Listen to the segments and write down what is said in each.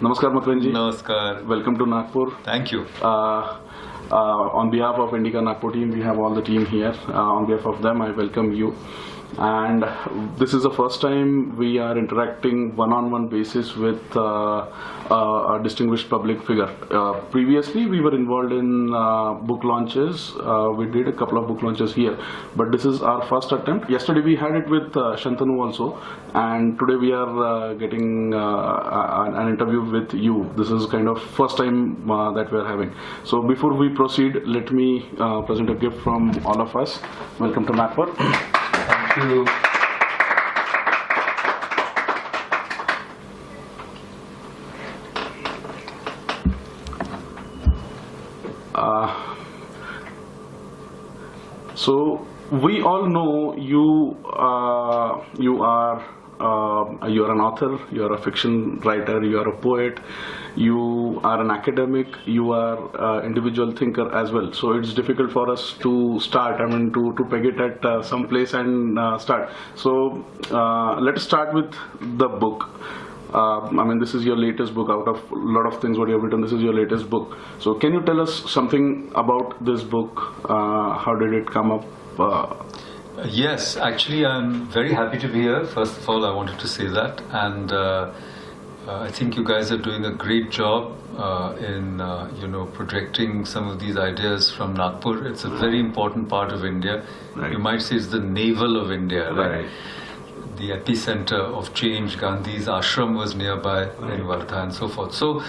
Namaskar, Makarandji. Namaskar. Welcome to Nagpur. Thank you. Uh, uh, on behalf of Indica Nagpur team, we have all the team here. Uh, on behalf of them, I welcome you. And this is the first time we are interacting one-on-one basis with uh, uh, a distinguished public figure. Uh, previously, we were involved in uh, book launches. We did a couple of book launches here, but this is our first attempt. Yesterday, we had it with Shantanu also, and today we are getting an interview with you. This is kind of first time that we are having. So before we proceed, let me present a gift from all of us. Welcome to Nagpur. You. So we all know you. Uh, you are. Uh, you are an author. You are a fiction writer. You are a poet. You are an academic. You are an individual thinker as well. So it's difficult for us to start. I mean, to to peg it at uh, some place and uh, start. So uh, let's start with the book. Uh, I mean, this is your latest book. Out of a lot of things what you have written, this is your latest book. So, can you tell us something about this book? Uh, how did it come up? Uh, Yes, actually, I'm very happy to be here. First of all, I wanted to say that, and uh, uh, I think you guys are doing a great job uh, in uh, you know projecting some of these ideas from Nagpur. It's a very important part of India. Right. You might say it's the navel of India, right? Right. The epicenter of change. Gandhi's ashram was nearby in Wardha and so forth. So,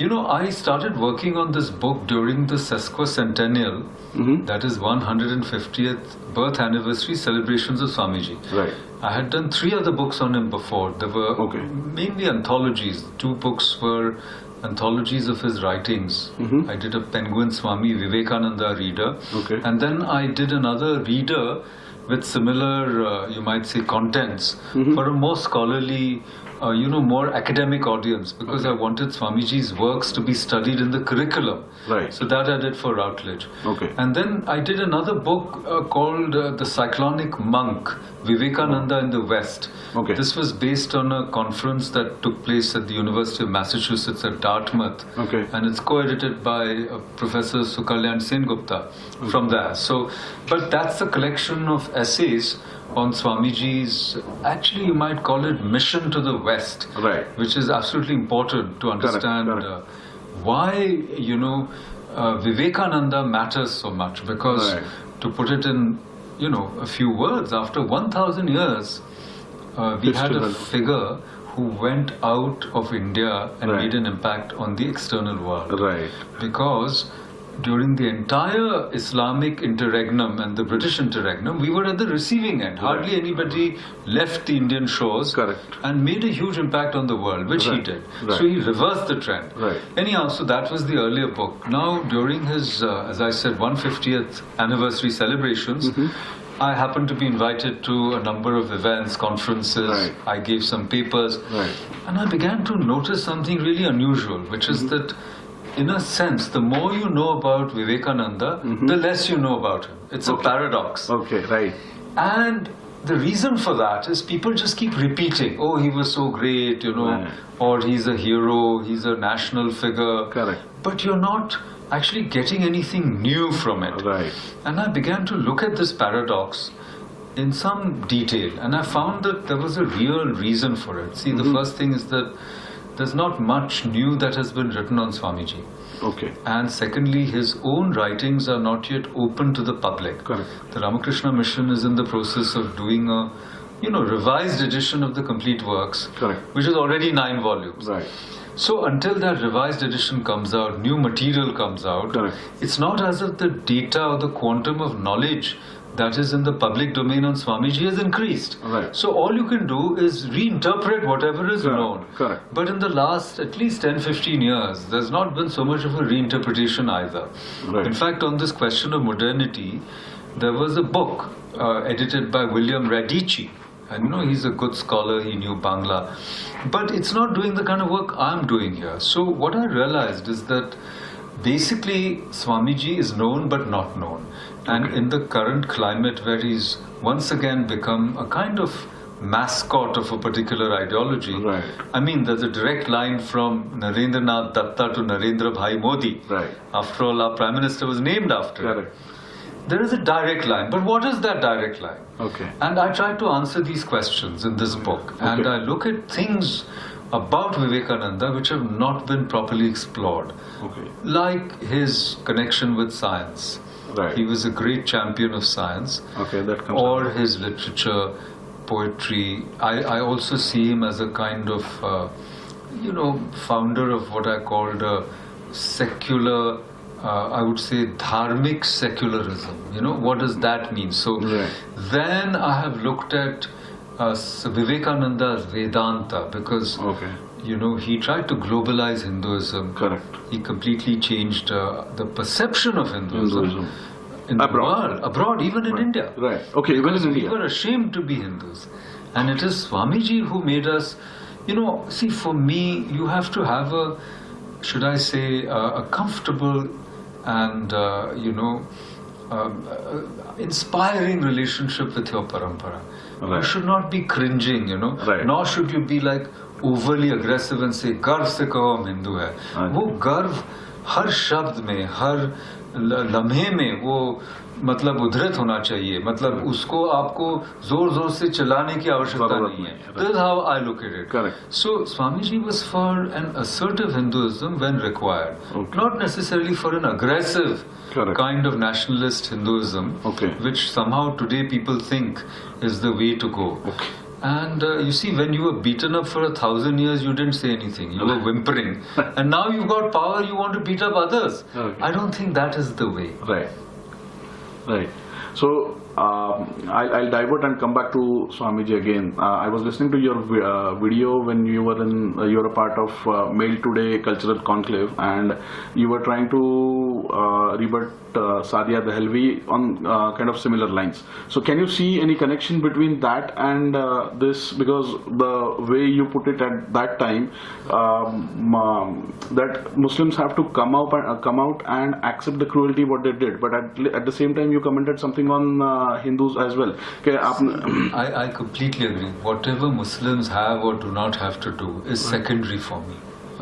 you know, I started working on this book during the sesquicentennial, mm-hmm. that is 150th birth anniversary celebrations of Swamiji. Right. I had done three other books on him before. There were Okay. mainly anthologies. Two books were anthologies of his writings. Mm-hmm. I did a Penguin Swami Vivekananda reader. Okay. And then I did another reader with similar, uh, you might say, contents mm-hmm. for a more scholarly, uh, you know, more academic audience because I wanted Swamiji's works to be studied in the curriculum. Right. So that I did for Routledge. Okay. And then I did another book uh, called uh, The Cyclonic Monk Vivekananda in the West. Okay. This was based on a conference that took place at the University of Massachusetts at Dartmouth. Okay. And it's co edited by uh, Professor Sukalyan Sen Gupta from there. So, but that's a collection of essays on Swamiji's, actually, you might call it mission to the West. Right. Which is absolutely important to understand correct. Uh, why, you know, uh, Vivekananda matters so much. Because, Right. to put it in, you know, a few words, after 1,000 years, uh, we had a figure who went out of India and Right. made an impact on the external world. right. Because during the entire Islamic interregnum and the British interregnum, we were at the receiving end. Hardly anybody left the Indian shores Correct. and made a huge impact on the world, which he did. Right. So he reversed the trend. Right. Anyhow, so that was the earlier book. Now, during his, uh, as I said, 150th anniversary celebrations, Mm-hmm. I happened to be invited to a number of events, conferences. Right. I gave some papers. Right. And I began to notice something really unusual, which is Mm-hmm. that, in a sense, the more you know about Vivekananda, the less you know about him. It's a paradox. Okay. Right. And the reason for that is people just keep repeating, oh, he was so great, you know, Right. or he's a hero, he's a national figure. Correct. But you're not actually getting anything new from it. Right. And I began to look at this paradox in some detail, and I found that there was a real reason for it. See, Mm-hmm. the first thing is that there's not much new that has been written on Swamiji. Okay. And secondly, his own writings are not yet open to the public. Correct. The Ramakrishna Mission is in the process of doing a, you know, revised edition of the complete works, Correct. which is already nine volumes. Right. So until that revised edition comes out, new material comes out, Correct. it's not as if the data or the quantum of knowledge that is in the public domain on Swamiji has increased. Right. So all you can do is reinterpret whatever is Correct. known. Correct. But in the last at least 10 15 years, there's not been so much of a reinterpretation either. Right. In fact, on this question of modernity, there was a book uh, edited by William Radice. And you know, he's a good scholar, he knew Bangla. But it's not doing the kind of work I'm doing here. So, what I realized is that basically Swamiji is known but not known. And Okay. in the current climate where he's once again become a kind of mascot of a particular ideology. Right. I mean, there's a direct line from Narendranath Datta to Narendra Bhai Modi. Right. After all, our Prime Minister was named after him. Correct. There is a direct line, but what is that direct line? Okay. And I try to answer these questions in this book, and I look at things about Vivekananda which have not been properly explored, Okay. like his connection with science. Right. He was a great champion of science, Okay, that comes. or his literature, poetry. I, I also see him as a kind of, uh, you know, founder of what I called a secular, uh, I would say, dharmic secularism. You know, what does that mean? So Right. then I have looked at uh, Vivekananda's Vedanta because, Okay. You know, he tried to globalize Hinduism. Correct. He completely changed uh, the perception of Hinduism, Hinduism. in Abroad. the world, abroad, even in India. Right. Okay, even in we India. were ashamed to be Hindus. And it is Swamiji who made us, you know, see, for me, you have to have a, should I say, uh, a comfortable and, uh, you know, um, uh, inspiring relationship with your parampara. You should not be cringing, you know, Right. nor should you be like overly aggressive से गर्व से कहो हम हिंदू है। वो गर्व हर शब्द में हर लम्हे में वो मतलब उधृत होना चाहिए। मतलब उसको आपको ज़ोर ज़ोर से चलाने की आवश्यकता नहीं है। This how I located so Swami ji was for an assertive Hinduism when required not necessarily for an aggressive kind of nationalist Hinduism which somehow today people think is the way to go. And uh, you see, when you were beaten up for a thousand years, you didn't say anything. You were whimpering. and now you've got power, you want to beat up others. Okay. I don't think that is the way. Right. Right. So um, I'll, I'll divert and come back to Swamiji again. Uh, I was listening to your uh, video when you were in uh, you were a part of uh, Mail Today Cultural Conclave, and you were trying to uh, rebut uh, Sadia Dehlvi on kind of similar lines. So can you see any connection between that and this? Because the way you put it at that time, um, um, that Muslims have to come out and come out and accept the cruelty what they did. But at, at the same time, you commented something on Hindus as well. Okay, I, I completely agree. Whatever Muslims have or do not have to do is secondary for me.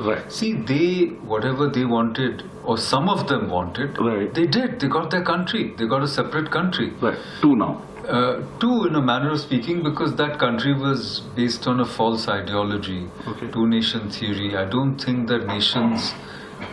right. See, they, whatever they wanted, or some of them wanted, Right. they did. They got their country. They got a separate country. Right. Two now. Uh, two, in a manner of speaking, because that country was based on a false ideology, Okay. two nation theory. I don't think that nations,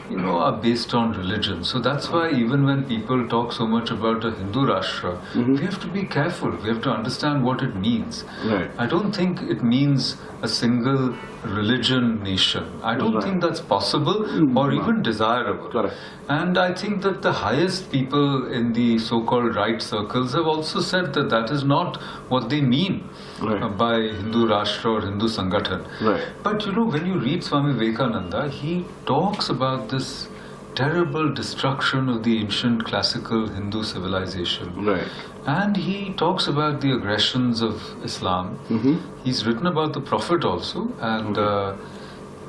you know, are based on religion. So that's why even when people talk so much about a Hindu Rashtra, mm-hmm. we have to be careful. We have to understand what it means. Right. I don't think it means a single religion nation. I don't Right. think that's possible mm-hmm. or even desirable. Correct. And I think that the highest people in the so called right circles have also said that that is not what they mean Right. by Hindu Rashtra or Hindu Sangathan. Right. But you know, when you read Swami Vivekananda, he talks about this terrible destruction of the ancient classical Hindu civilization. Right. And he talks about the aggressions of Islam. Mm-hmm. He's written about the Prophet also, and uh,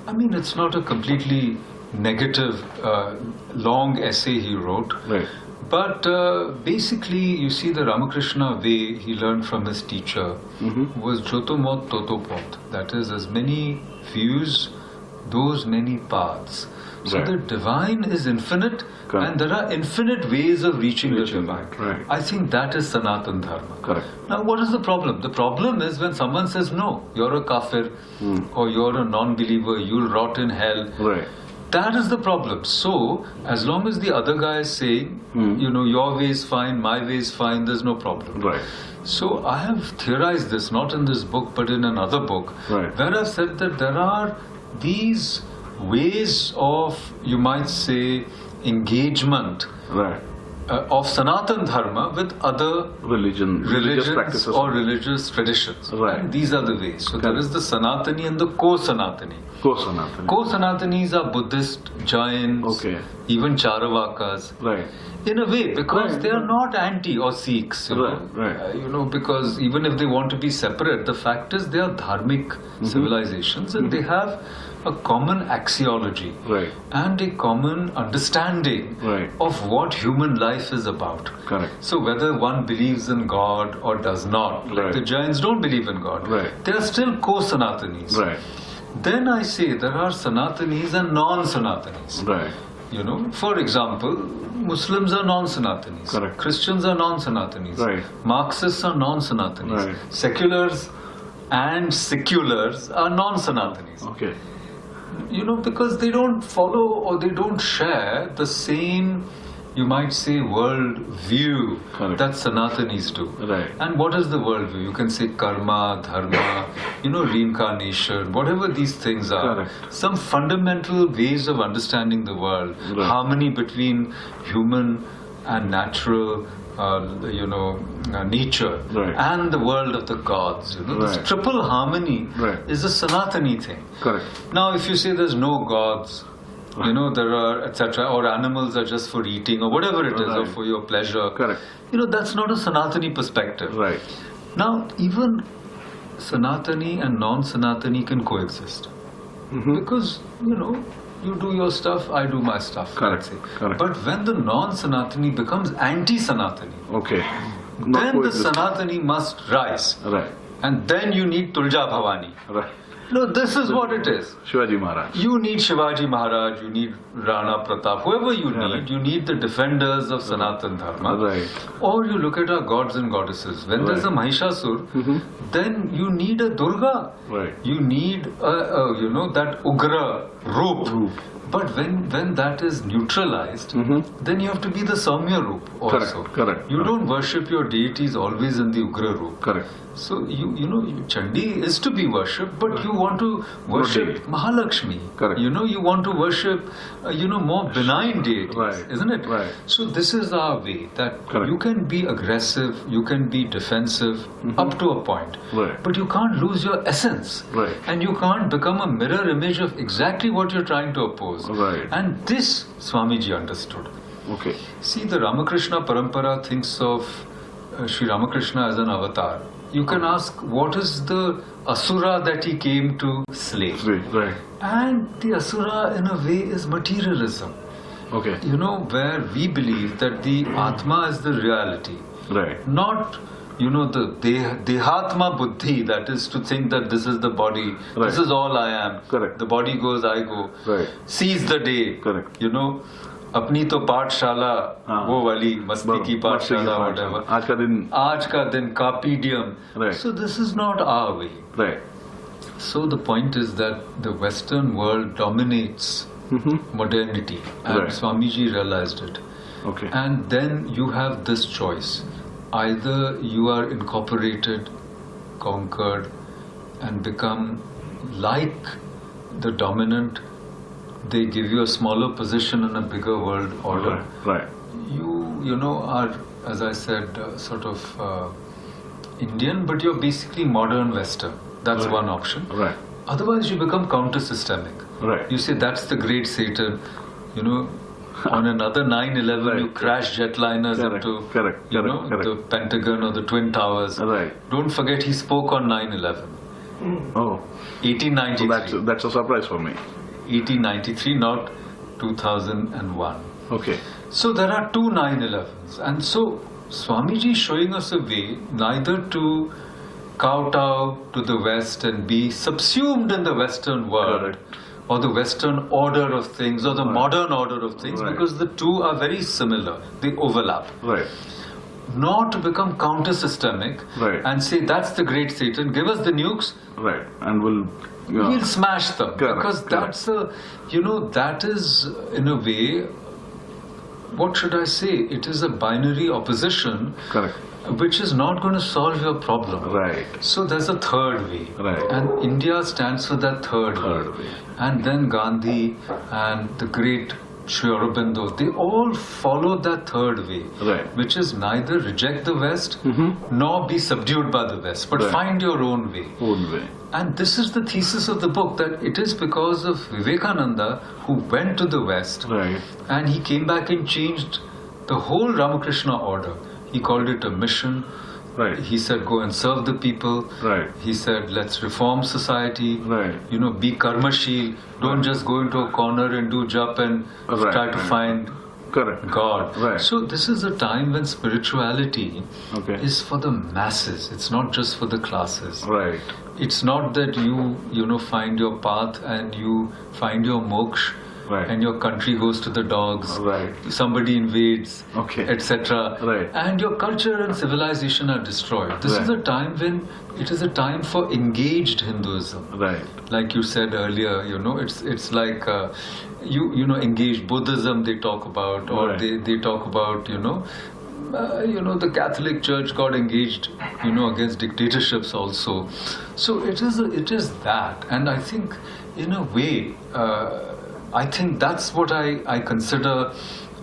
I mean, it's not a completely negative, uh, long essay he wrote. Right. But uh, basically, you see, the Ramakrishna way he learned from his teacher Mm-hmm. was Jotomot Totopot. That is, as many views, those many paths. So Right. the divine is infinite, Correct. and there are infinite ways of reaching, Reaching the divine. right. I think that is Sanatan Dharma. Correct. Now, what is the problem? The problem is when someone says, no, you're a kafir, or you're a non believer, you'll rot in hell. Right. That is the problem. So, as long as the other guy is saying, Hmm. you know, your way is fine, my way is fine, there's no problem. Right. So, I have theorized this, not in this book, but in another book, Right. where I've said that there are these ways of, you might say, engagement Right. uh, of Sanatan Dharma with other Religion. Religious religions practices. or religious traditions. Right. And these are the ways. So there is the Sanatani and the co-Sanatani. Ko Sanatani. Co-Sanatanis are Buddhist, Jains, Okay. even Charvakas. Right. In a way, because Right, they are not anti or Sikhs, you Right, know. right. Uh, you know, because even if they want to be separate, the fact is they are dharmic Mm-hmm. civilizations and they have a common axiology Right. and a common understanding Right. of what human life is about. Correct. So whether one believes in God or does not, like Right. the Jains don't believe in God, they are still co-Sanatanis. Right. Then I say there are Sanatanis and non-Sanatanis. Right. You know, for example, Muslims are non-Sanatanis. Correct. Christians are non-Sanatanis. Right. Marxists are non-Sanatanis. Seculars and seculars are non-Sanatanis. Okay. You know, because they don't follow or they don't share the same, you might say, world view Correct. that Sanatanis do. Right. And what is the world view? You can say karma, dharma, you know, reincarnation, whatever these things are. Correct. Some fundamental ways of understanding the world, Right. harmony between human and natural, uh, you know, uh, nature, Right. and the world of the gods. You know, this triple harmony Right. is a Sanatani thing. Correct. Now, if you say there's no gods, you know, there are, etc., or animals are just for eating, or whatever it is, or for your pleasure, Correct. you know, that's not a Sanatani perspective. Right. Now, even Sanatani and non Sanatani can coexist. Mhm. Because, you know, you do your stuff, I do my stuff. Correct, correct. But when the non Sanatani becomes anti Sanatani, Okay. Then the. Sanatani must rise. Right. And then you need Tulja Bhavani. Right. No, this is what it is. Shivaji Maharaj. You need Shivaji Maharaj, you need Rana Pratap, whoever you need, right. you need the defenders of Sanatan Dharma. Right. Or you look at our gods and goddesses. When there's a Right. Mahishasur, Mhm. then you need a Durga. Right. You need, a, a, you know, that Ugra Roop. Roop. But when, when that is neutralized, Mhm. then you have to be the Saumya Roop also. Correct, correct, You don't worship your deities always in the Ugra Roop. Correct. So you you know Chandi is to be worshipped, but you want to worship. Mahalakshmi. Correct. You know you want to worship uh, you know more benign deities, Right. isn't it? Right. So this is our way that Correct. you can be aggressive, you can be defensive up to a point, Right. but you can't lose your essence, Right. and you can't become a mirror image of exactly what you're trying to oppose. Right. And this Swamiji understood. Okay. See, the Ramakrishna Parampara thinks of uh, Sri Ramakrishna as an avatar. You can ask, what is the asura that he came to slay? Right. Right. And the asura, in a way, is materialism. Okay. You know, where we believe that the Atma is the reality, Right. not you know the deh, dehatma buddhi that is to think that this is the body this Right. is all i am Correct. the body goes i go Right. seize the day Correct. you know अपनी तो पाठशाला हाँ। वो वाली मस्ती की पाठशाला मस्ती की whatever आज का दिन आज का दिन कापीडियम Right. so this is not our way right so the point is that the western world dominates Mhm. modernity and Right. swamiji realized it okay and then you have this choice either you are incorporated conquered and become like the dominant they give you a smaller position in a bigger world order. Right right. You you know are as i said uh, sort of uh, indian but you're basically modern western. That's Right. one option. Right. Otherwise you become counter systemic right. You say that's the great Satan, you know. On another 9/11, Right. you crash jetliners Correct, into, correct, you correct, know, the Pentagon or the Twin Towers. right Don't forget, he spoke on 9/11, oh so 1893, that's that's a surprise for me 1893, not 2001. okay So there are two 9/11s, and so Swamiji is showing us a way neither to kowtow to the West and be subsumed in the Western world Correct. Or the Western order of things or the Right. modern order of things Right. because the two are very similar. They overlap. right Not to become counter systemic Right. and say that's the great Satan, give us the nukes, right and we'll yeah. we'll smash them. Correct, because correct. that's a, you know, that is in a way, what should I say? It is a binary opposition correct which is not going to solve your problem. right So there's a third way. Right. And India stands for that third, Third way. And then Gandhi and the great Sri Aurobindo, they all followed that third way, Right. which is neither reject the West mm-hmm. nor be subdued by the West, but Right. find your own way. Own way. And this is the thesis of the book that it is because of Vivekananda who went to the West Right. and he came back and changed the whole Ramakrishna order. He called it a mission. Right. He said, go and serve the people. Right. He said, let's reform society. Right. You know, be karmashil. Don't just go into a corner and do jap and Right, try to right. find Correct. God. Right. So this is a time when spirituality Okay. is for the masses. It's not just for the classes. Right. It's not that you, you know, find your path and you find your moksha Right. and your country goes to the dogs. Right. Somebody invades, Okay. etc. Right. And your culture and civilization are destroyed. This is a time when it is a time for engaged Hinduism Right. like you said earlier you know it's it's like uh, you you know engaged buddhism they talk about or they, they talk about you know uh, you know the catholic church got engaged you know against dictatorships also so it is a, it is that and i think in a way uh, i think that's what i i consider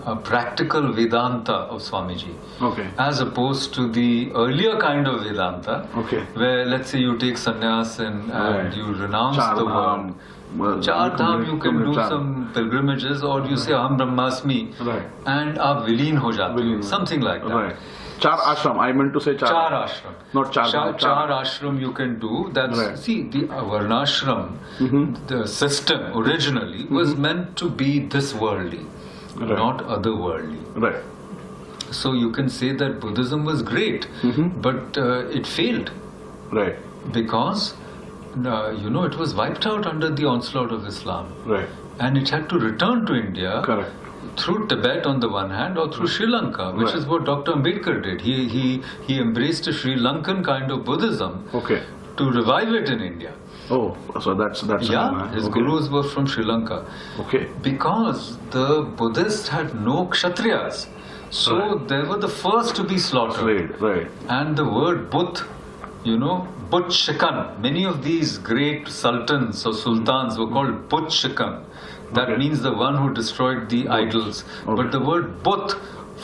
a practical vedanta of swamiji Okay. as opposed to the earlier kind of Vedanta, Okay. where let's say you take sannyas and, and Right. you renounce the world. well, Char Dham, you can do some pilgrimages, or you say Aham Brahmasmi, Right. and aap vileen ho jate, Vileen ho. ho- something like that. Right. Char ashram. I meant to say char. Char ashram. Not char Char, char. ashram you can do. That's Right. see the uh, varnashram, the system originally was meant to be this worldly, Right. not otherworldly. Right. So you can say that Buddhism was great, but uh, it failed Right. because uh, you know it was wiped out under the onslaught of Islam, Right. and it had to return to India Correct. Through Tibet on the one hand, or through hmm. Sri Lanka, which Right. is what Dr. Ambedkar did. He he he embraced a Sri Lankan kind of Buddhism Okay. to revive it in India. Oh, so that's that's Yeah, his okay. gurus were from Sri Lanka. Okay. Because the Buddhists had no kshatriyas. So Right. they were the first to be slaughtered. Right. Right. And the word Buddh, you know, Butshikan. Many of these great sultans or sultans were called Butshikan. That Okay. means the one who destroyed the idols. Okay. But the word Buddh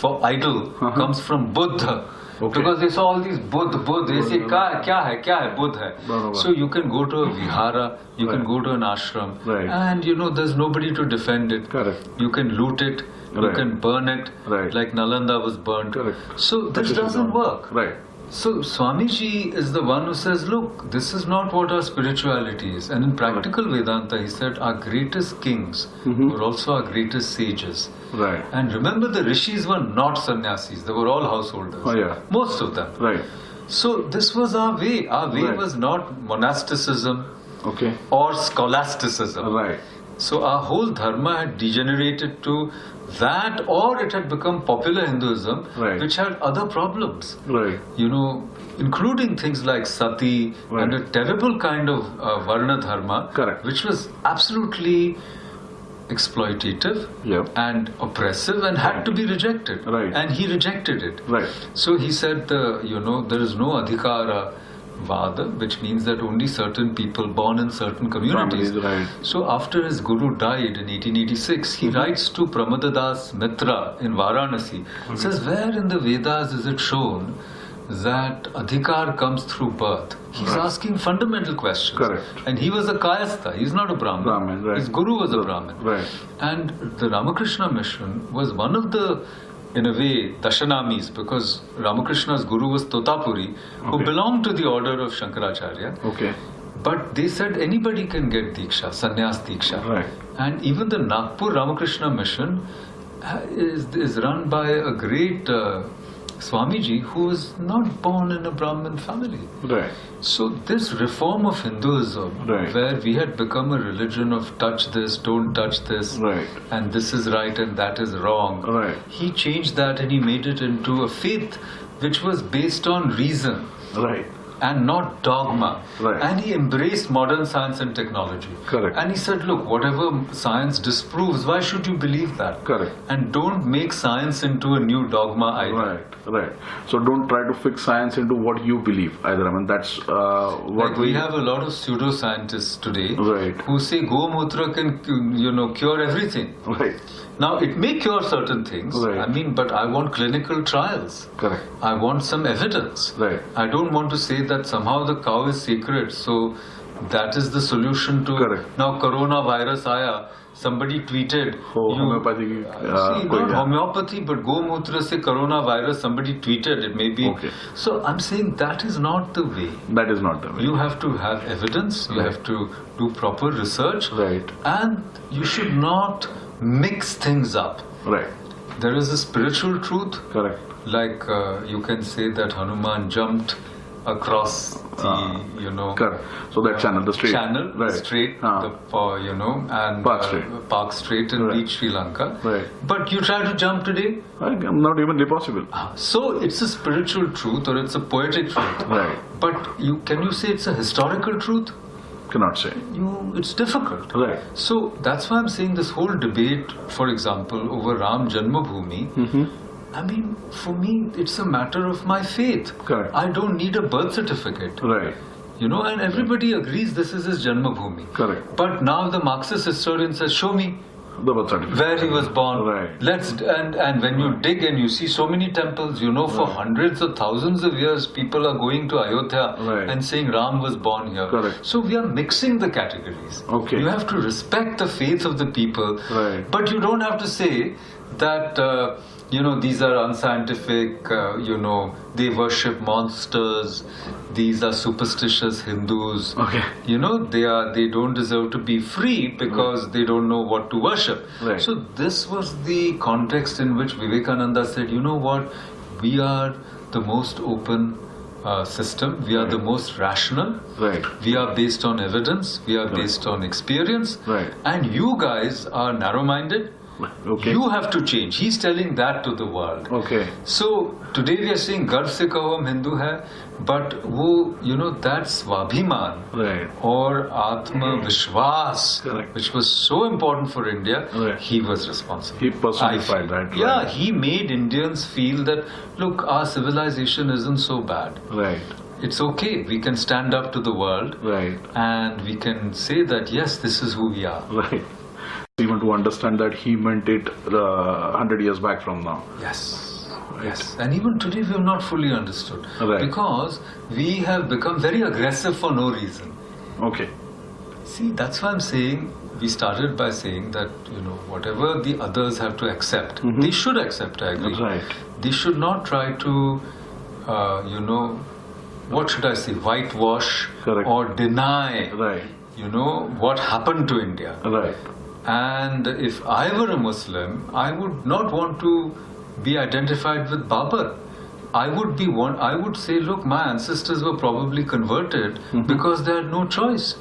for idol Uh-huh. comes from Buddha. Okay. Because they saw all these Buddh, Buddh, they say, kya, kya hai, kya hai, Buddh hai. Barabar. So you can go to a vihara, you can go to an ashram, Right. and you know, there's nobody to defend it. Correct. You can loot it, you Right. can burn it, Right. like Nalanda was burned. Correct. So this doesn't work. Right. So Swamiji is the one who says, look, this is not what our spirituality is. And in practical Vedanta, he said, our greatest kings Mm-hmm. were also our greatest sages. Right. And remember, the rishis were not sannyasis; they were all householders. Oh, yeah. Most of them. Right. So this was our way. Our way Right. was not monasticism Okay. or scholasticism. Right. So our whole dharma had degenerated to that, or it had become popular Hinduism, Right. which had other problems. Right. You know, including things like sati Right. and a terrible kind of uh, varna dharma, Correct. which was absolutely exploitative Yep. and oppressive and had to be rejected. Right. And he rejected it. Right. So he said, uh, you know, there is no adhikara vada, which means that only certain people born in certain communities. Right. So after his guru died in 1886, he Mm-hmm. writes to Pramadadas Mitra in Varanasi. Mm-hmm. Says, where in the Vedas is it shown that adhikar comes through birth? He's Right. asking fundamental questions. Correct. And he was a kayastha. He's not a Brahmin. Brahmin, right. His guru was a Brahmin. Right. And the Ramakrishna mission was one of the, in a way, Dashanamis, because Ramakrishna's guru was Totapuri, who Okay. belonged to the order of Shankaracharya. Okay. But they said anybody can get Diksha, Sannyas Diksha. Right. And even the Nagpur Ramakrishna mission uh, is, is run by a great uh, Swamiji who was not born in a Brahmin family. Right. So this reform of Hinduism, Right. where we had become a religion of touch this, don't touch this, Right. and this is right and that is wrong. Right. He changed that and he made it into a faith which was based on reason. Right. And not dogma. Right. And he embraced modern science and technology. Correct. And he said, look, whatever science disproves, why should you believe that? Correct. And don't make science into a new dogma either. Right, right. So don't try to fix science into what you believe either. I mean, that's uh, what Like we have a lot of pseudoscientists today Right. who say Gomutra can, you know, cure everything. Right, now, it may cure certain things. Right. I mean, but I want clinical trials. Correct. I want some evidence. Right. I don't want to say that somehow the cow is sacred. So that is the solution to Correct. now coronavirus aya somebody tweeted oh, you, homeopathy uh, uh see, not homeopathy but gomutra se coronavirus somebody tweeted it maybe okay. so i'm saying that is not the way that is not the way you have to have evidence you right. have to do proper research right and you should not mix things up. Right, There is a spiritual truth correct. like uh, you can say that Hanuman jumped across the Ah, you know Correct. So that channel, the straight. channel right. straight Ah, the uh, you know and Palk uh, Strait. Palk Strait and Right. reach Sri Lanka Right. but you try to jump today I'm not even possible. so it's a spiritual truth or it's a poetic truth Right. but you can you say it's a historical truth Cannot say. you it's difficult Right. so that's why I'm saying this whole debate, for example, over Ram Janmabhoomi. Mm-hmm. I mean, for me, it's a matter of my faith. Correct. I don't need a birth certificate. Right. You know, and everybody agrees this is his Janmabhoomi. Correct. But now the Marxist historian says, show me birth certificate. where he was born. Right. Let's and and when you dig and you see so many temples, you know, for Right. hundreds of thousands of years, people are going to Ayodhya Right. and saying Ram was born here. Correct. So we are mixing the categories. Okay. You have to respect the faith of the people, Right. but you don't have to say that. Uh, you know these are unscientific. Uh, you know they worship monsters. These are superstitious Hindus Okay. you know they are they don't deserve to be free because they don't know what to worship Right. so this was the context in which vivekananda said you know what we are the most open uh, system we are the most rational Right. we are based on evidence we are based on experience Right. and you guys are narrow minded Okay. you have to change he's telling that to the world Okay. so today we are saying गर्व से कहो हम हिंदू हैं but वो you know that स्वाभिमान Right. or Atma Vishwas, Correct. which was so important for India, Right. he was responsible. He personified I feel. that, Yeah, right. he made Indians feel that look, our civilization isn't so bad. Right. It's okay. We can stand up to the world Right. and we can say that yes, this is who we are. Right. Even to understand that he meant it uh, 100 years back from now. Yes. Yes, and even today we have not fully understood Right. because we have become very aggressive for no reason. Okay. See, that's why I'm saying we started by saying that you know whatever the others have to accept, they should accept. I agree. Mm-hmm. Right. They should not try to, uh, you know, what should I say, whitewash Correct. or deny, Right. you know, what happened to India. Right. And if I were a Muslim, I would not want to be identified with Babur. I would be one. I would say, look, my ancestors were probably converted mm-hmm. because they had no choice.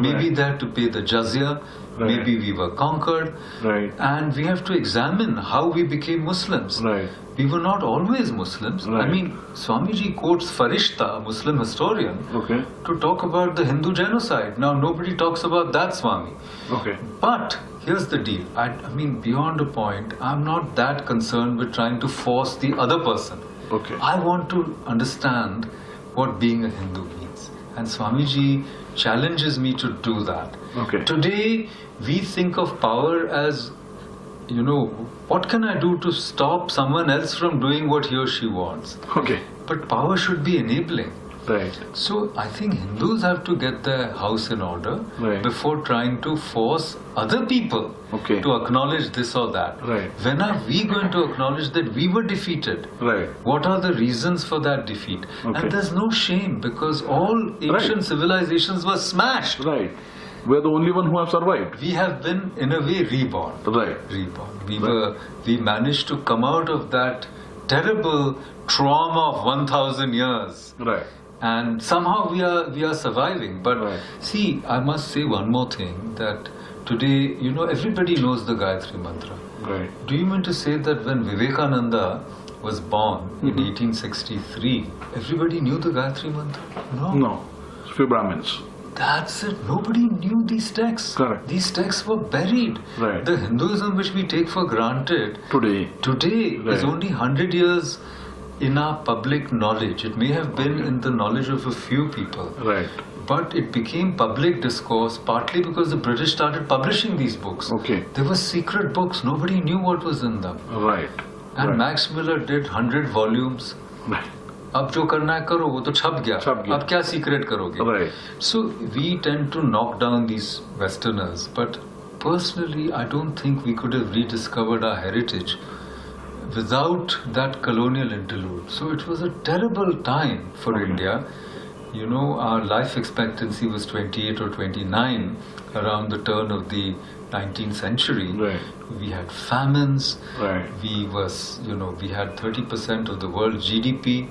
Maybe. Right. they had to pay the jizya. Right. Maybe we were conquered, Right. and we have to examine how we became Muslims. Right. We were not always Muslims. I Right. mean, Swamiji quotes Farishta, a Muslim historian, Okay. to talk about the Hindu genocide. Now, nobody talks about that Swami. Okay. But here's the deal. I, I mean, beyond a point, I'm not that concerned with trying to force the other person. Okay. I want to understand what being a Hindu means. And Swamiji challenges me to do that. Okay. Today, we think of power as, you know, what can I do to stop someone else from doing what he or she wants? Okay. But power should be enabling. Right. So I think Hindus have to get their house in order Right. before trying to force other people Okay. to acknowledge this or that. Right. When are we going to acknowledge that we were defeated? Right. What are the reasons for that defeat? Okay. And there's no shame because all ancient Right. civilizations were smashed. Right. We're the only one who have survived. We have been, in a way, reborn. Right. Reborn. We Right. were. We managed to come out of that terrible trauma of 1,000 years Right. And somehow we are we are surviving but Right. see i must say one more thing that today you know everybody knows the gayatri mantra Right. do you mean to say that when vivekananda was born in Mm-hmm. 1863, everybody knew the Gayatri Mantra. No. No, few Brahmins. That's it. Nobody knew these texts. Correct. These texts were buried. Right. The Hinduism which we take for granted Today, today Right. is only 100 years in our public knowledge. It may have been okay. in the knowledge of a few people. Right. But it became public discourse partly because the British started publishing these books. Okay. They were secret books. Nobody knew what was in them. Right. And right. Max Müller did 100 volumes. Right. अब जो करना है करो वो तो छप गया, छप गया. अब क्या सीक्रेट करोगे so we tend to knock down these westerners but personally I don't think we could have rediscovered our heritage without that colonial interlude. So it was a terrible time for Okay. India. You know, our life expectancy was 28 or 29 around the turn of the 19th century. Right. We had famines. Right. We was, you know, we had 30% of the world GDP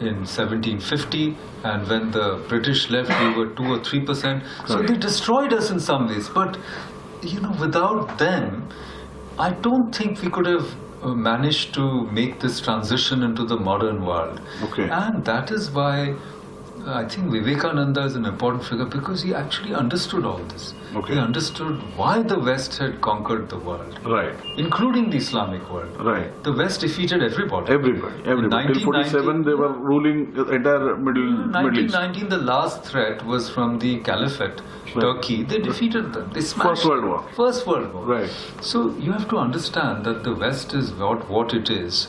in 1750, and when the British left, we were two or three percent. So they destroyed us in some ways. But you know, without them, I don't think we could have managed to make this transition into the modern world. Okay. And that is why Uh, I think Vivekananda is an important figure because he actually understood all this. Okay. He understood why the West had conquered the world, Right. including the Islamic world. Right. The West defeated everybody. Everybody. Everybody. Till 1990 47, they were ruling the entire Middle Middle East. 1919, the last threat was from the Caliphate, Right. Turkey. They defeated them. They smashed First World them. War. First World War. Right. So you have to understand that the West is what, what it is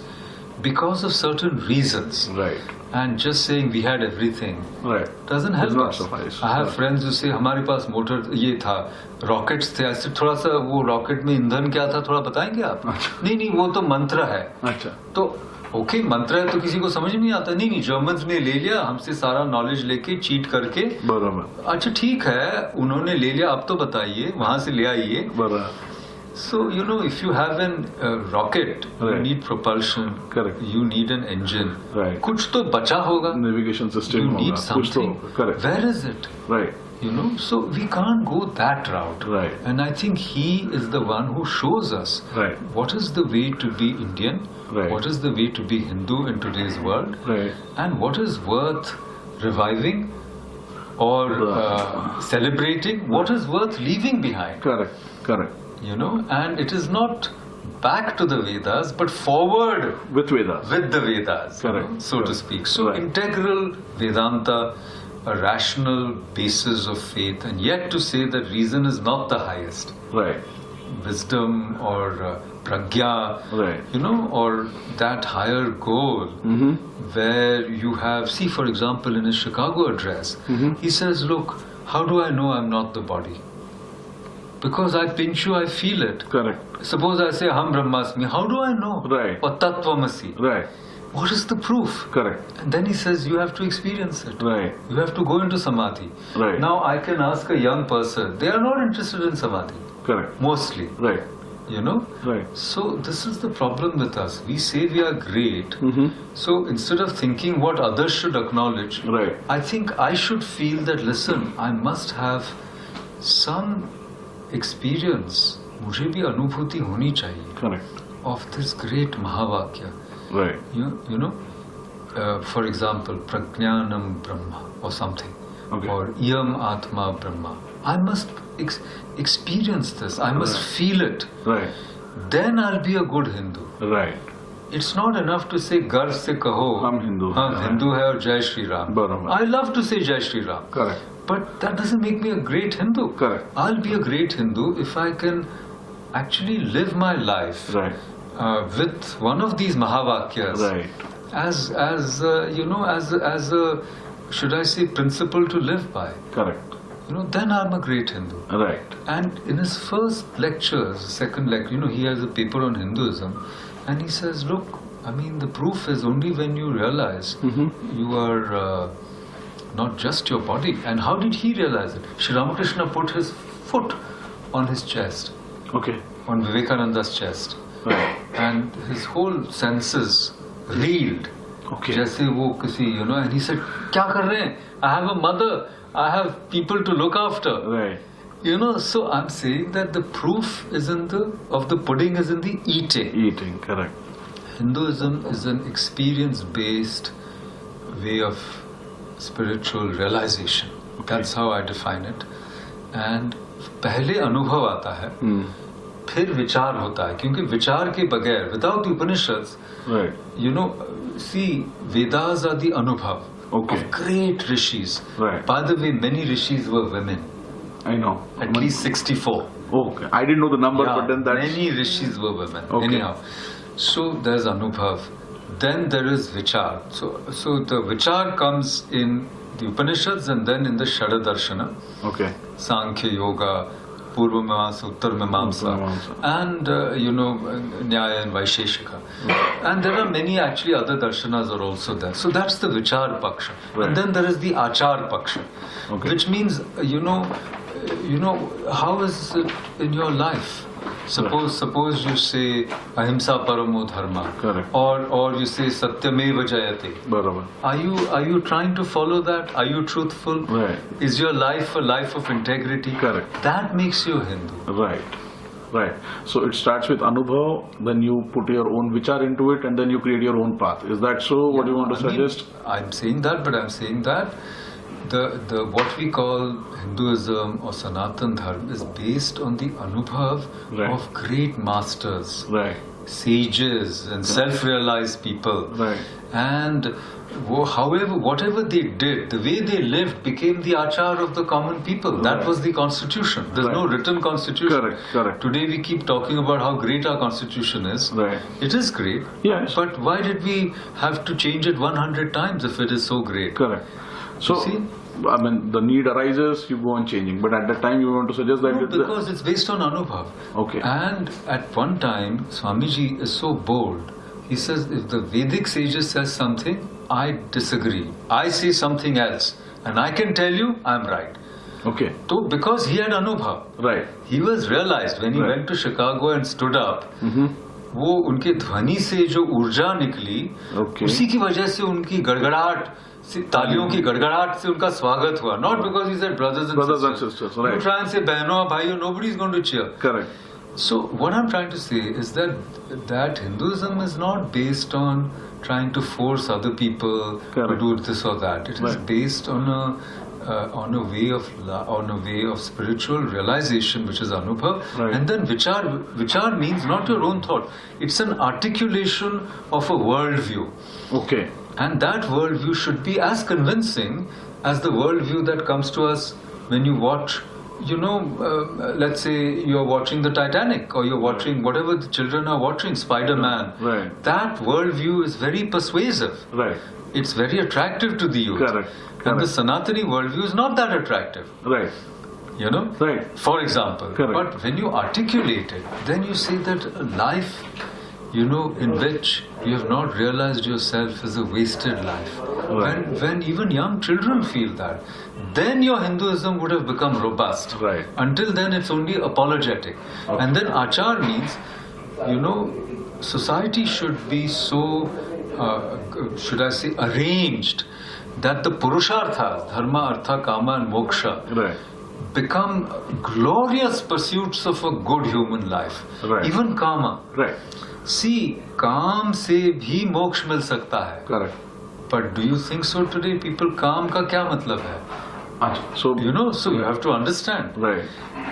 because of certain reasons. Right. And just saying we had everything Right. doesn't help Does not us. suffice. I have friends who say हमारे पास motor ये था rockets थे। ऐसे थोड़ा सा वो rocket में ईंधन क्या था थोड़ा बताएँगे आप? नहीं नहीं वो तो मंत्र है। अच्छा। तो ओके okay, मंत्र है तो किसी को समझ नहीं आता। नहीं नहीं जर्मन्स ने ले लिया हमसे सारा नॉलेज लेके चीट करके। बरोबर। अच्छा ठीक है उन्होंने ले लिया आप तो बताइए वहाँ से ले आइए। बरोबर। So, you know, if you have an uh, rocket, right. you need propulsion. Correct. You need an engine. Right. Kuch to bacha hoga. Navigation system You need hoga. something. Kuch to, correct. Where is it? Right. You know, so we can't go that route. Right. And I think he is the one who shows us right. what is the way to be Indian, right. what is the way to be Hindu in today's world, right. and what is worth reviving or right. uh, celebrating, what is worth leaving behind. Correct, correct you know, and it is not back to the Vedas, but forward with Vedas, with the Vedas, Correct. You know, so Correct. to speak. So right. integral Vedanta, a rational basis of faith, and yet to say that reason is not the highest, right? Wisdom or uh, pragya, right. you know, or that higher goal mm-hmm. where you have, see, for example, in his Chicago address, mm-hmm. he says, "Look, how do I know I'm not the body?" Because I pinch you, I feel it. Correct. Suppose I say Ham Brahmasmi, how do I know? Right. Or Tattvamasi. Right. What is the proof? Correct. And then he says you have to experience it. Right. You have to go into samadhi. Right. Now I can ask a young person, they are not interested in samadhi. Correct. Mostly. Right. You know? Right. So this is the problem with us. We say we are great. Mm-hmm. So instead of thinking what others should acknowledge, right. I think I should feel that listen, I must have some experience मुझे भी अनुभूति होनी चाहिए of this great mahavakya you know for example प्रज्ञानम Brahma और something और यम आत्मा Brahma I must experience this I must feel it then are be a good Hindu right it's not enough to say गर्व से कहो हम हिंदू हम हिंदू है और Jai Shri Ram I love to say Jai Shri Ram correct But that doesn't make me a great Hindu. Correct. I'll be a great Hindu if I can actually live my life right. uh, with one of these Mahavakyas right. as, as uh, you know, as, as a, should I say, principle to live by. Correct. You know, then I'm a great Hindu. Right. And in his first lecture, second lecture, you know, he has a paper on Hinduism, and he says, look, I mean, the proof is only when you realize mm-hmm. you are. Uh, not just your body. And how did he realize it? Sri Ramakrishna put his foot on his chest, okay on Vivekananda's chest, right and his whole senses reeled. Okay जैसे वो किसी you know and he said क्या कर रहे हैं I have a mother I have people to look after right you know so i'm saying that the proof is in the of the pudding is in the eating eating correct Hinduism is an experience based way of spiritual realisation that's how I define it and पहले अनुभव आता है hmm. फिर विचार होता है क्योंकि विचार के बगैर without Upanishad you know see Vedas are the अनुभव great rishis by way many rishis were women I know at least sixty four Okay. I didn't know the number, yeah, but then that's... Many rishis were women. Okay. Anyhow, so there's anubhav. Then there is Vichar. So, so the Vichar comes in the Upanishads and then in the Shadadarshana, okay. Sankhya Yoga, Purva Mimamsa, Uttar Mimamsa, and uh, you know Nyaya and Vaisheshika. And there are many actually other darshanas are also there. So that's the Vichar Paksha. Right. And then there is the Achar Paksha, Okay. which means you know, you know how is it in your life? Suppose suppose you say ahimsa paramo dharma, Correct. or or you say satyameva jayate. Barabar. Are you are you trying to follow that? Are you truthful? Right. Is your life a life of integrity? Correct. That makes you a Hindu. Right. Right. So it starts with Anubhav, then you put your own vichar into it, and then you create your own path. Is that so? what do you want to I mean, suggest? I'm saying that, but I'm saying that the the what we call Hinduism or Sanatan Dharma is based on the anubhav Right. of great masters, Right. sages, and self-realized people. Right. And however, whatever they did, the way they lived became the achar of the common people. That was the constitution. There's no written constitution. Correct, correct. Today we keep talking about how great our constitution is. Right. It is great. Yes. But why did we have to change it 100 times if it is so great? Correct. So, see? I mean, the need arises, you go on changing. But at that time, you want to suggest that No, it- because it's based on Anubhav. Okay. And at one time, Swamiji is so bold. He says, if the Vedic sages says something, I disagree. I say something else. And I can tell you, I'm right. Okay. So, because he had Anubhav, Right. he was realized when he Right. went to Chicago and stood up, Mm-hmm. वो उनके ध्वनि से जो ऊर्जा निकली Okay. उसी की वजह से उनकी गड़गड़ाहट से तालियों की गड़गड़ाहट से उनका स्वागत हुआ not because he said brothers and Brothers and sisters, right. You try and से बहनों भाइयों nobody is going to cheer Correct. so what i'm trying to say is that that hinduism is not based on trying to force other people to Correct. do this or that it is Right. based on a uh, on a way of on a way of spiritual realization which is anubhav Right. and then vichar vichar means not your own thought it's an articulation of a worldview Okay. and that worldview should be as convincing as the worldview that comes to us when you watch, you know, uh, let's say you're watching the Titanic or you're watching whatever the children are watching, Spider Man. Right. That worldview is very persuasive. Right. It's very attractive to the youth. Correct. And the Sanatani worldview is not that attractive. Right. You know? Right. For example. Correct. But when you articulate it, then you see that a life, you know, in which you have not realized yourself is a wasted life. When, when even young children feel that, then your Hinduism would have become robust. Right. Until then, it's only apologetic. And then achar means, you know, society should be so, uh, should I say, arranged that the purusharthas, dharma, artha, kama, and moksha, Right. become glorious pursuits of a good human life. Right. Even kama. Right. See, काम से भी मोक्ष मिल सकता है. Correct. But do you think so today? People काम का क्या मतलब है? Achha. So, You know, so you have to understand. Right.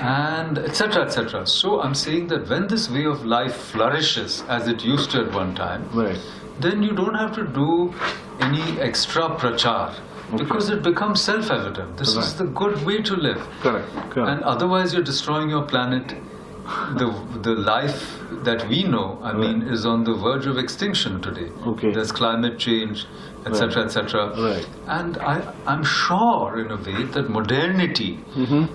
And etc. etc. So I'm saying that when this way of life flourishes as it used to at one time, Right. then you don't have to do any extra prachar because it becomes self-evident. This is the good way to live. Correct. Correct. And otherwise, you're destroying your planet. The the life that we know, I mean, is on the verge of extinction today. Okay. There's climate change, etc., etc. Right. And I, I'm sure, in a way, that modernity Mm-hmm.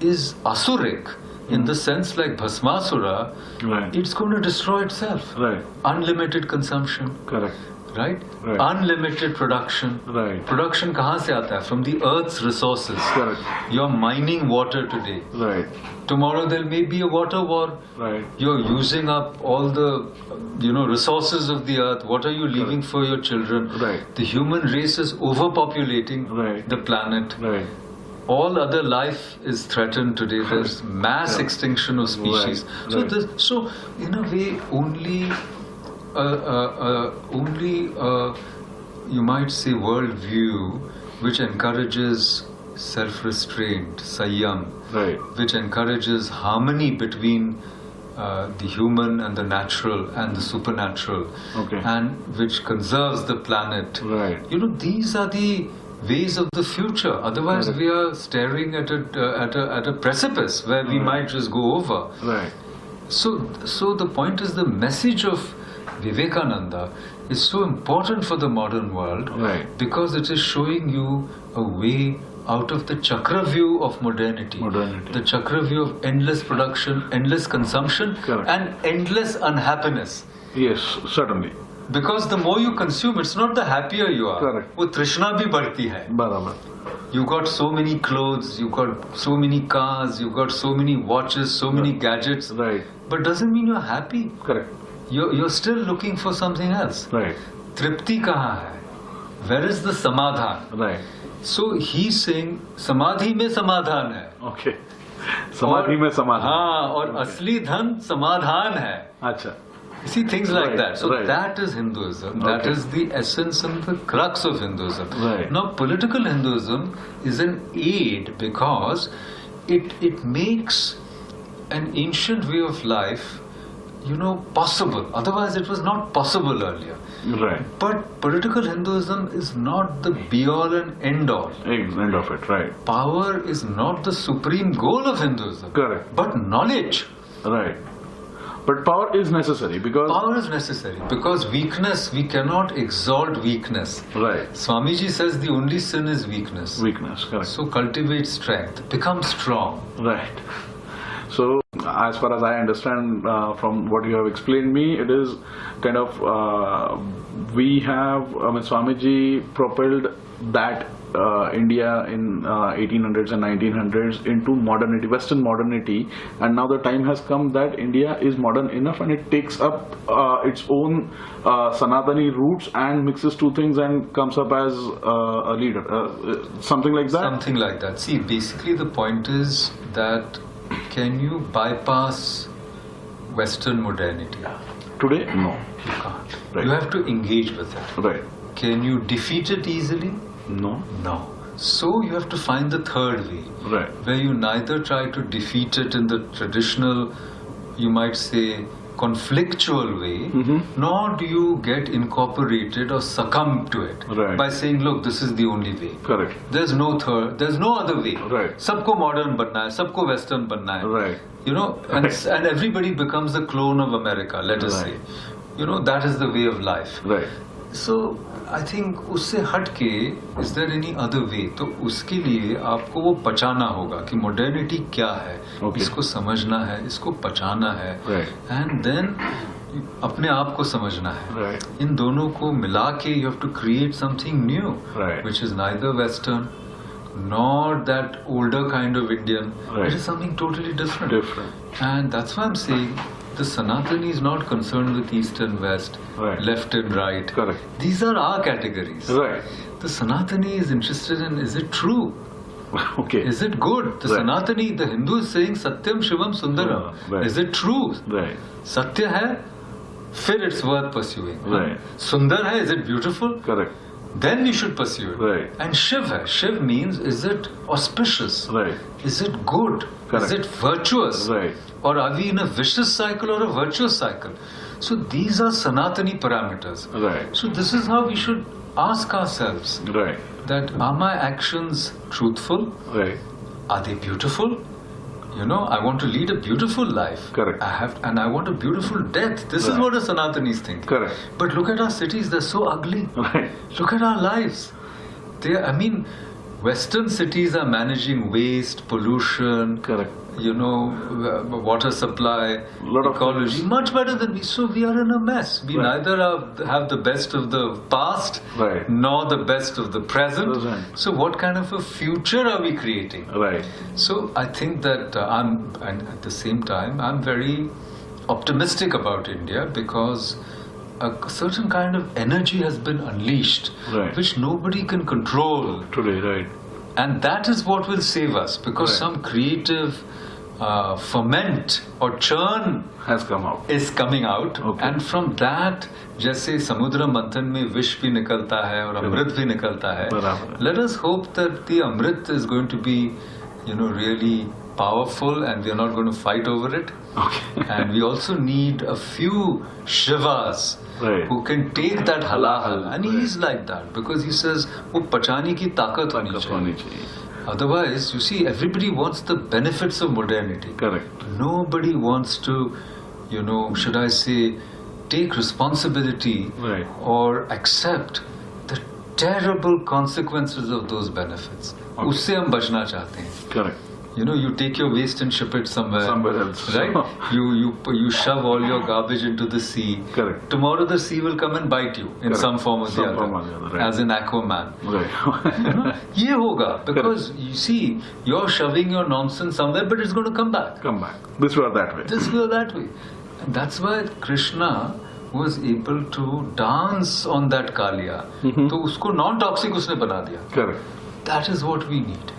is asuric in hmm. the sense like Bhasmasura, right. it's going to destroy itself. Right. Unlimited consumption. Correct. Right? right? Unlimited production. Right. Production kahan se aata hai? From the earth's resources. Correct. You're mining water today. Right. Tomorrow there may be a water war. Right. You're using up all the, you know, resources of the earth. What are you leaving Correct. for your children? Right. The human race is overpopulating right. the planet. Right all other life is threatened today. There's mass Yeah. extinction of species. Right, So, right. this, so in a way, only a, a, a only a, you might say world view which encourages self-restraint, sayyam, Right. which encourages harmony between uh, the human and the natural and the supernatural, Okay. and which conserves the planet. Right. You know, these are the ways of the future. Otherwise, Correct. we are staring at a, uh, at a at a precipice where we Right. might just go over. Right. So, so the point is the message of Vivekananda is so important for the modern world Right. because it is showing you a way out of the chakravyuh of modernity. Modernity. The chakravyuh of endless production, endless consumption, Correct. and endless unhappiness. Yes, certainly. Because the more you consume it's not the happier you are वो तृष्णा भी बढ़ती है। बराबर। You got so many cloth you got so many cars you got so many watches so many gadgets right but doesn't mean you are happy correct you you are still looking for something else right तृप्ति कहाँ है where is the samadhan right so he sing समाधि में समाधान है okay okay. समाधि में समाधान हाँ और okay. असली धन समाधान है। अच्छा। You see things like Right, that. So right. that is Hinduism. That Okay. is the essence and the crux of Hinduism. Right. Now, political Hinduism is an aid because it it makes an ancient way of life, you know, possible. Otherwise, it was not possible earlier. Right. But political Hinduism is not the be all and end all. End of it. Right. Power is not the supreme goal of Hinduism. Correct. But knowledge. Right. But power is necessary because. Power is necessary because weakness, we cannot exalt weakness. Right. Swamiji says the only sin is weakness. Weakness. Correct. So cultivate strength, become strong. Right. So, as far as I understand uh, from what you have explained me, it is kind of uh, we have I mean, Swamiji propelled that uh, India in uh, 1800s and 1900s into modernity, Western modernity, and now the time has come that India is modern enough and it takes up uh, its own uh, Sanatani roots and mixes two things and comes up as uh, a leader, uh, something like that. Something like that. See, basically, the point is that can you bypass Western modernity? Today, no. You can't. Right. You have to engage with it. Right. Can you defeat it easily? No. No. So you have to find the third way. Right. where you neither try to defeat it in the traditional, you might say, conflictual way, Mm-hmm. nor do you get incorporated or succumb to it Right. by saying, look, this is the only way. Correct. There's no third, there's no other way. Right. सबको modern बनना है, सबको western बनना है. Right. You know, and, Right. and everybody becomes a clone of America, let us Right. say. You know, that is the way of life. Right. so I think उससे हट के is there any other way तो उसके लिए आपको वो पचाना होगा कि मॉडर्निटी क्या है। Okay. इसको समझना है इसको पचाना है। And right. देन अपने आप को समझना है। Right. इन दोनों को मिला के you have to create something new which is neither western not that older kind of Indian it is something totally different and that's why am saying the Sanatani is not concerned with East and West, Right. left and right. Correct. These are our categories. Right. The Sanatani is interested in is it true? Okay. Is it good? The Right. Sanatani, the Hindu is saying Satyam Shivam Sundaram. Yeah, right. Is it true? Right. Satya hai, फिर it's worth pursuing. Right. Sundar hai, is it beautiful? Then you should pursue it. Right. And Shiv hai. Shiv means is it auspicious? Right. Is it good? Correct. Is it virtuous? Right. Or are we in a vicious cycle or a virtuous cycle? So these are Sanatani parameters. Right. So this is how we should ask ourselves Right. that are my actions truthful? Right. Are they beautiful? You know, I want to lead a beautiful life. Correct. I have, and I want a beautiful death. This is what a Sanatanis think. Correct. But look at our cities; they're so ugly. Right. Look at our lives. They, I mean, Western cities are managing waste, pollution, Correct. You know, water supply, Lot of ecology, much better than we. So we are in a mess. We Right. neither have, have the best of the past, Right. nor the best of the present. So what kind of a future are we creating? Right. So I think that uh, I'm, and at the same time, I'm very optimistic about India because a certain kind of energy has been unleashed, Right. which nobody can control. Today. Right. And that is what will save us because Right. some creative uh, ferment or churn has come out is coming out okay. and from that जैसे samudra मंथन में विष भी nikalta hai, और अमृत भी निकलता let us hope that the amrit is going to be you know really powerful and we are not going to fight over it okay. and we also need a few shivas right. who can take that halahal and right. he's like that because he says वो पचाने की ताकत होनी चाहिए otherwise you see everybody wants the benefits of modernity Correct. nobody wants to, you know, should I say, take responsibility Right. or accept the terrible consequences of those benefits. Okay. उससे हम बचना चाहते हैं. Correct. You know, you take your waste and ship it somewhere. Somewhere else. Right? you you you shove all your garbage into the sea. Correct. Tomorrow the sea will come and bite you in Correct. some form or the Some other. form or the other, right. As in Aquaman. Right. ये होगा because you see you're shoving your nonsense somewhere but it's going to come back. Come back. This way or that way. this way or that way. And that's why Krishna was able to dance on that Kalia. तो उसको non toxic उसने बना दिया Correct. That is what we need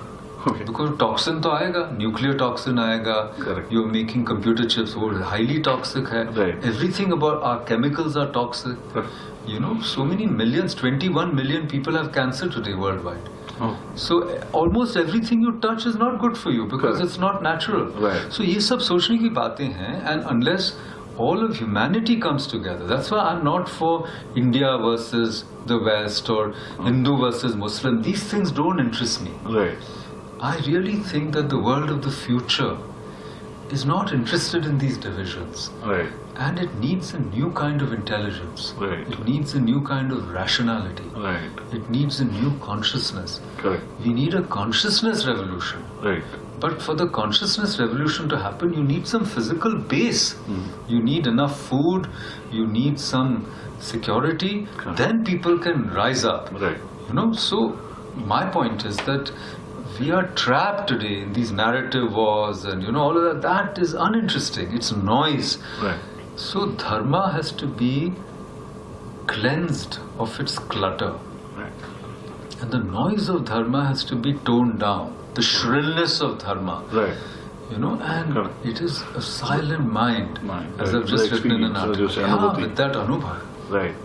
Okay. Because toxin तो आएगा nuclear toxin आएगा Correct. You are making computer chips वो highly toxic है Right. Everything about are chemicals are toxic Correct. you know so many millions 21 million people have cancer today worldwide Oh. so uh, almost everything you touch is not good for you because Correct. it's not natural. Right. So ये सब सोचने की बातें हैं and unless all of humanity comes together, that's why I'm not for India versus the West or Hindu versus Muslim. These things don't interest me. Right. I really think that the world of the future is not interested in these divisions. Right. And it needs a new kind of intelligence. Right. It needs a new kind of rationality. Right. It needs a new consciousness. Correct. We need a consciousness revolution. Right. But for the consciousness revolution to happen, you need some physical base. Hmm. You need enough food, you need some security, Correct. then people can rise up. Right. You know, so my point is that we are trapped today in these narrative wars and you know all of that. That is uninteresting. It's noise. Right. So dharma has to be cleansed of its clutter. Right. And the noise of dharma has to be toned down. The shrillness of dharma. Right. You know, and Correct. it is a silent mind, Mind, as. I've just written in an article. Yeah, with that anubhav. Right.